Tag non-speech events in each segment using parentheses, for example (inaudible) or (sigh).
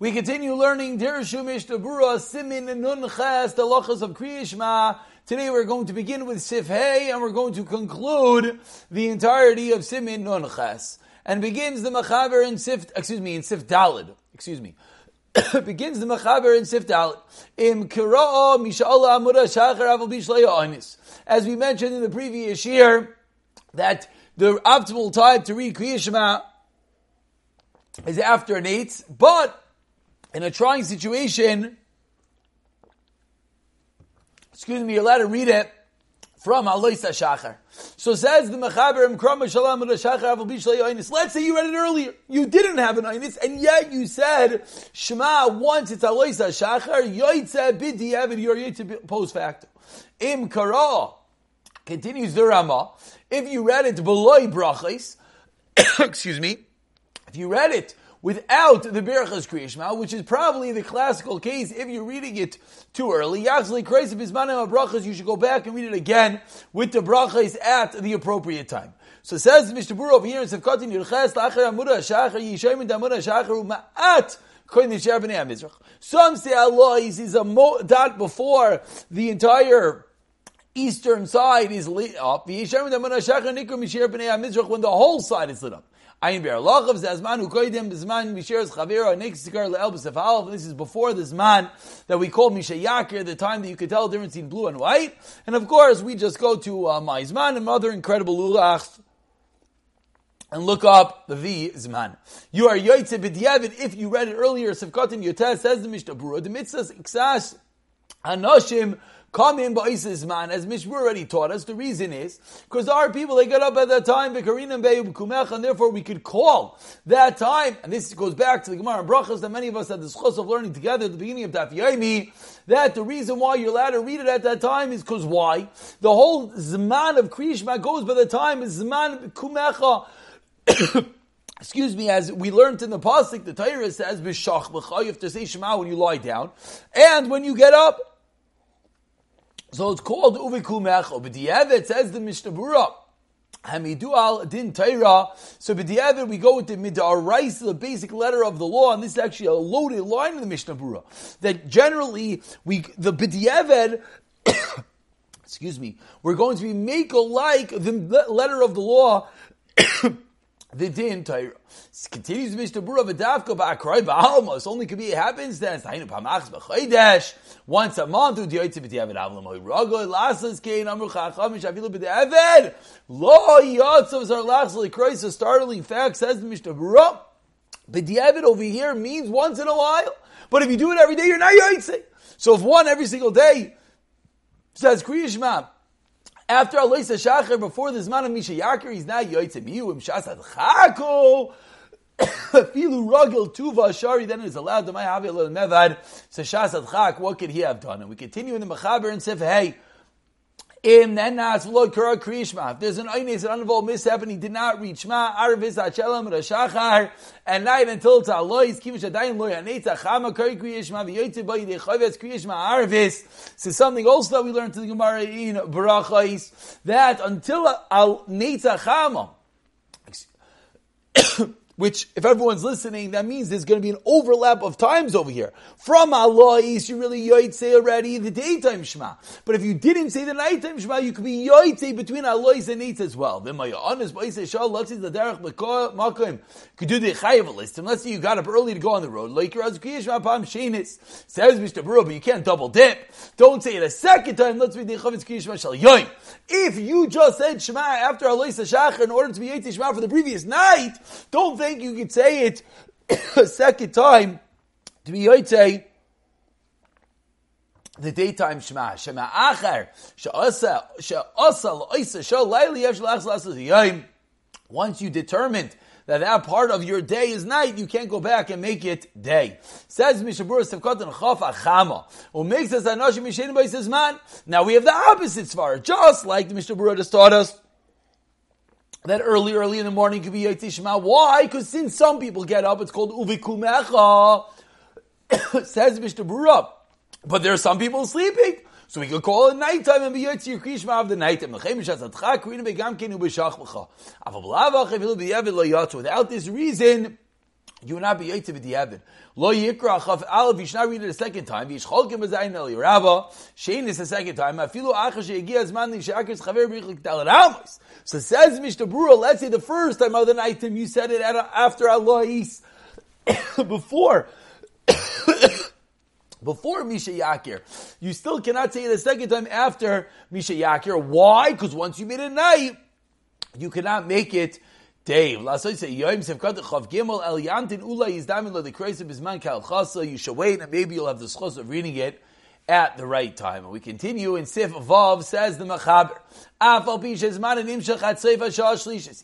We continue learning Dirshu Mishtabura, Simin Nun Ches, the Lachas of Kriyishma. Today we're going to begin with Sif Hey, and we're going to conclude the entirety of Simin Nun Ches. And begins the Machaber in Sif, excuse me, in Sif Dalid. Excuse me. (coughs) begins the Machaber in Sif Dalid. Im Kira'a Misha'ala Amura Shachar Aval Bishlaya As we mentioned in the previous year, that the optimal time to read Kriyishma is after an eight, but in a trying situation, excuse me, you're allowed to read it from Alois Shachar. So says the Mechaber Mkram Shalom Shachar Let's say you read it earlier. You didn't have an Einis, and yet you said Shema once it's Alois Shachar, Yoitze Bidi Evid, you're Yoitze post facto. Im Kara continues the Rama. If you read it below brachis, (coughs) excuse me, if you read it without the Birchas Kriyishma, which is probably the classical case if you're reading it too early, Yachzli Kreis Bismanim brachas, you should go back and read it again with the brachas at the appropriate time. So says Mr. Bur over here in Sefkatin Yirches, Lachar Amura Shachar, Yishayim Damura Shachar, Ma'at, Some say Allah is a mo- dot before the entire eastern side is lit up. When the whole side is lit up. Ayin Be'er Lachav Zazman Ukoidim Zman Misheres Chavira Neksikar Le'el B'Sefalov. This is before the man that we call Misha Yakir, the time that you could tell the difference between blue and white. And of course, we just go to uh, Maizman and other incredible lulachs and look up the V Zman. You are Yoitze B'Diavad if you read it earlier. Sefkatim Yoteh says the Mishnah Berurah. The mitzvah Iksas Anoshim come in man, as Mishmur already taught us. The reason is because our people they got up at that time, and therefore we could call that time. And this goes back to the Gemara and Brachas that many of us had the schos of learning together at the beginning of Daf Yomi. That the reason why you're allowed to read it at that time is because why the whole Zman of Kriyishma goes by the time is Zman Kumecha. (coughs) excuse me, as we learned in the pasuk, the Torah says, "B'shach have to say Shema when you lie down, and when you get up." So it's called Uviku Mecho. But the says the Mishnah Berurah. Hamidu din Torah. So b'di'evet we go with the midaraisa, the basic letter of the law, and this is actually a loaded line in the Mishnah Berurah. That generally we the b'di'evet. (coughs) excuse me, we're going to be make like the letter of the law (coughs) the din Torah. Continues The Mishnah Berurah v'davka ba'akrai ba'almos. Only could be happenstance. Hainu pamachs b'chaydesh. Once a month, the yoytze b'diavad avlam hoy ragoy lasas kein amru chacham shavilu b'diavad. Lo yotzav zar lachs l'kroy. So startling fact says the Mishnah Berurah. B'diavad over here means once in a while. But if you do it every day, you're not yoytze. So if one every single day says kriyishma, after Aloisa Shachar, before the Zman of Misha Yakir, he's now Yoitzim Yu, Im Shasad Chako, (coughs) Filu Ragil Tuva Shari, then is allowed to my Havil Mevad, so Shasad Chak, what could he have done? And we continue in the Machaber and say, hey, Im nenas v'lo kara kriyishma. If there's an oines, an unvolved mishap, and he did not read Shema, arvis ha'chelam rashachar, and night until it's alois, kivish adayim lo yanetza chama kari kriyishma, v'yoytze bayi dechavetz kriyishma arvis. So something also that we learned to the Gemara in Barachais, that until al netza chama, (coughs) which, if everyone's listening, that means there's going to be an overlap of times over here. From Allah, is you really yoytze already the daytime Shema. But if you didn't say the nighttime Shema, you could be yoytze between Allah and Eitz as well. Then my honest boy says, Shal, let's see the derech makim. Could do the chayav list. Say you got up early to go on the road. Like your Shema Pam Shenis. Says Mr. Buru, but you can't double dip. Don't say it a second time. Let's be the chavetz Shema Shal Yoim. If you just said Shema after Allah Shachar in order to be yoytze Shema for the previous night, don't think think you could say it (coughs) a second time to be Yoitze the daytime Shema. Shema Acher, Sha'layli, Yesh Lachs, Lachs, Once you determined that that part of your day is night, you can't go back and make it day. Says Mishabura Sevkot Chaf Achama. Who makes us Anashim Mishin by says man. Now we have the opposite svar, just like the Mishabura just taught us that early, early in the morning could be Yaitishma. Why? Because since some people get up, it's called Uvikumecha. (coughs) Says Mr. Bura. But there are some people sleeping. So we could call it nighttime and be Yitzir Krishma of the night. Without this reason, you will not be yaitz b'diavad. Lo yikra chaf aleph. You should not read it a second time. V'yishcholkim b'zayin el yirava. Shein is a second time. Afilu achar she'egi azman li she'akis chaver b'yichlik dalad amos. So says Mishnah. Let's say the first time of the night you said it after Allah is (coughs) before. (coughs) before Misha Yakir. You still cannot say it a second time after Misha Yakir. Why? Because once you made it night, you cannot make it Dave. You should wait, and maybe you'll have the schos of reading it at the right time. And we continue in Sif Vav says the Machaber. And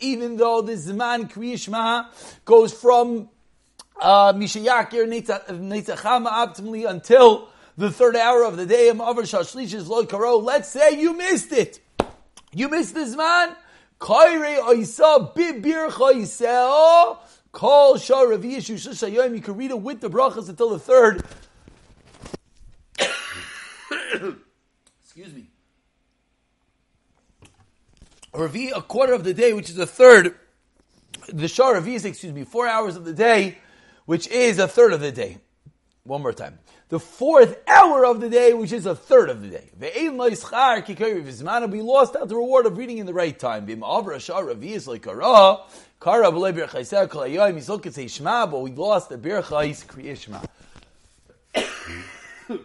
Even though the Zman Kriyishma goes from uh, Mishayakir Netzachama optimally until the third hour of the day. Amavar Shashlishis Lo Karo. Let's say you missed it. You missed the Zman. Kaire oisa bibir chaiseo. Call shah Ravi raviyishu shashayim. You can read it with the brachas until the third. (coughs) Excuse me. Ravi, a quarter of the day, which is a third. The shah ravi is, excuse me, four hours of the day, which is a third of the day. One more time the fourth hour of the day, which is a third of the day. We lost out the reward of reading in the right time. But we lost the birchais kriyishma. (coughs)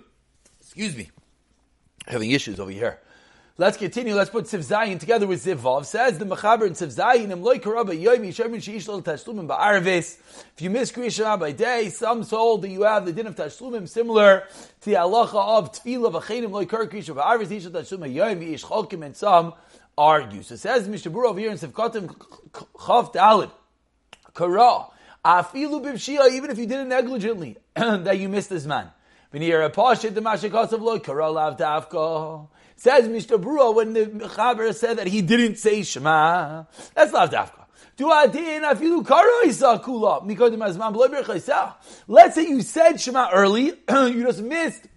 Excuse me, having issues over here. Let's continue. Let's put Siv Zayin together with Siv Vav. Says the Mechaber in Siv Zayin. If you miss Kriyashah by day, some soul that you have the din of tashlumim similar to the halacha of tefillah v'chenim loy kar Kriyashah ba'arvis, yish tashlumim yoyim yish cholkim, and some argue. So says Mishabur over here in Siv Kotim Chav Dalid, Kara, afilu b'vshia, even if you did it negligently, (clears throat) that you missed this man. V'nir Says Mishnah Brura when the Chaber said that he didn't say Shema. That's not dafka. Let's say you said Shema early, (clears throat) you just missed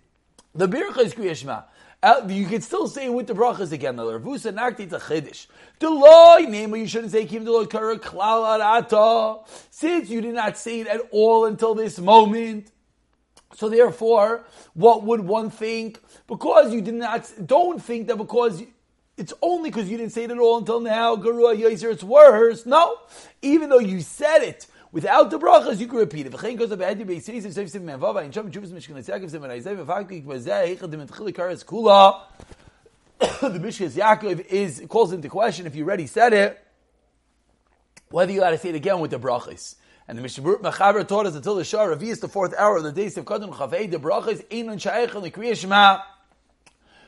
the Birchais Kriya Shema. Uh, you can still say it with the brachas again. The Ravusa Nakti it's a chiddush. Deloy name you shouldn't say Kim Deloy Kara Klal Since you did not say it at all until this moment, so therefore, what would one think? Because you did not, don't think that because it's only because you didn't say it at all until now, Garua Yaser, it's worse. No. Even though you said it without the brachas, you can repeat it. the Mishkas Yaakov is calls into question if you already said it, whether you got to say it again with the brachas. And the Mishnah taught us until the Shah Ravi is the fourth hour of the days of Kadun Chavei, the brachas Einon Shaykh and the Kriya Shema.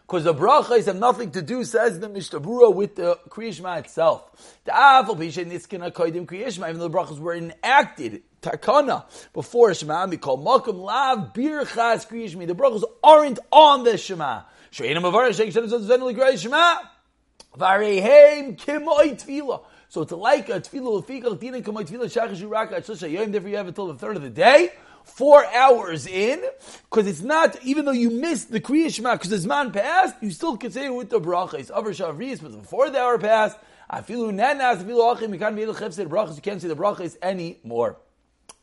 Because the brachas have nothing to do, says the Mishnah with the Kriya Shema itself. The Afal Pisha Niskina Koidim Kriya Shema, even though the brachas were enacted, Takana, before Shema, we call Malkum Lav Birchas Kriya Shema. The brachas aren't on the Shema. Shema. So it's like a tefillah lefikach dina tefillah. Therefore, you have until the third of the day, four hours in, because it's not even though you missed the kriya shema because the zman passed, you still can say it with the brachas. Avar shavris, but before the hour passed, afilu nanas afilu achim mikan miel chefsed brachas. You can't say the brachas anymore.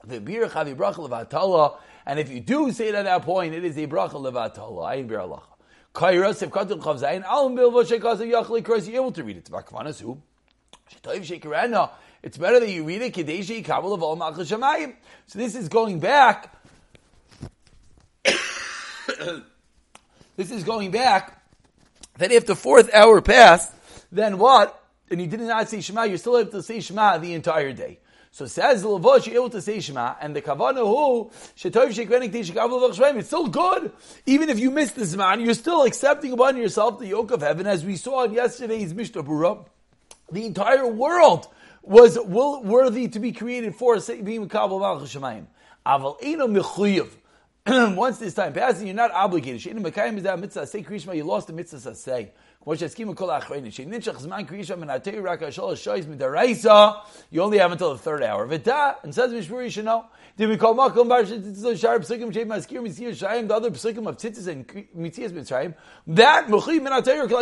The bir chavi bracha levatala, and if you do say it at that point, it is a bracha levatala. Ayin bir alacha. Kairos if katul chav zayin alim bil v'shekasav yachli kros. You're able to read it. Tzvakvanas who. It's better that you read it Kadeshi Kabbalah of All Shemayim. So this is going back. (coughs) this is going back. That if the fourth hour passed, then what? And you did not say Shema, you're still able to say Shema the entire day. So says Levush, say Shema, and the Kavana who, Shetov Shekvenik Tishikav it's still good. Even if you missed the Zman, you're still accepting upon yourself the yoke of heaven, as we saw in yesterday's Mishnah Berurah the entire world was worthy to be created for being Kabul Malchus Shemayim. Aval Eno Mechuyev. (clears throat) Once this time passes, you're not obligated. You lost the mitzvah say You only have until the third hour. And says Mishmur, you should know. Did we call Makom Bar Shar Shem Maskir Shayim, the other Psukim of Tzitzis and Mitzvahs Mitzrayim? That Min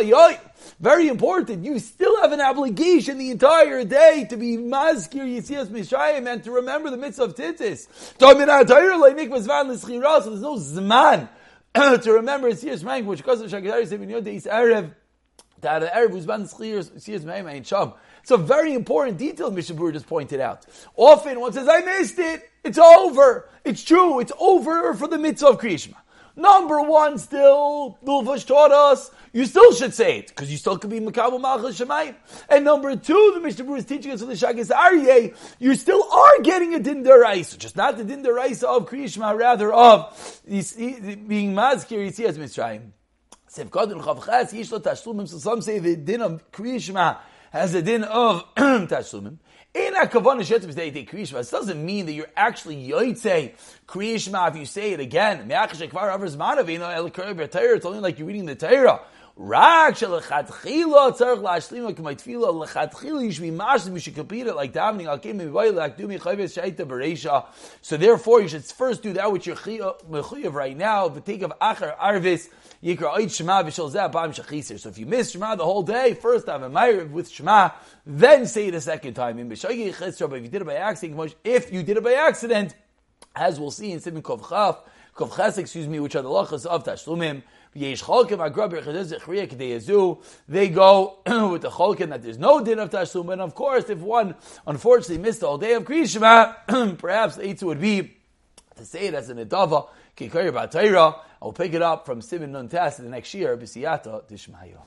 Yoy. Very important. You still have an obligation the entire day to be Maskir Yitzias Mitzrayim and to remember the mitzvah of Tzitzis. So there's no Zman (clears throat) to remember Yitzias Mitzrayim, which because of Shagidari Sebin Yodei Erev It's a very important detail Mishabur just pointed out. Often one says, I missed it, it's over. It's true, it's over for the mitzvah of Krishma. Number one, still, Lulvush taught us, you still should say it, because you still could be Makabal Malchus Shemayim. And number two, the Mishnah is teaching us with the Shaagas Aryeh, you still are getting a Din Deraisa, just not the Din Deraisa of Krishma, rather of being Mazkir Yitzias Mitzrayim. Sefkadin Chavches, Yishlo Tashlumim, so some say the din of Kriyishma has a din of (clears throat) Tashlumim. In a kavanah shetzim say they kriyishma. This doesn't mean that you're actually yoytze kriyishma if you say it again. It's only like you're reading the Torah. Rak shelechatchila tzarich la'ashlima k'maytfila lechatchila you should be mashlim. You should complete it like davening. Al kim mivaylak do michayves shaita bereisha. So therefore, you should first do that which you're mechuyev right now. But take of acher arvis yikra oid shema v'shel zeh ba'am shechiser. So if you miss shema the whole day, first time in my with shema, then say it a second time. In b'shayi chesra, but if you did it by accident, if you did it by accident as we'll see in Simon Kov Chaf, Kov Ches, excuse me, which are the lachas of Tashlumim, they go (clears throat) with the cholkin that there's no din of tashlum, and of course, if one unfortunately missed whole day of Kriyishma, (clears throat) perhaps the would be to say it as an edava. I'll pick it up from Simon Nun the next year, b'siyata dishmayo.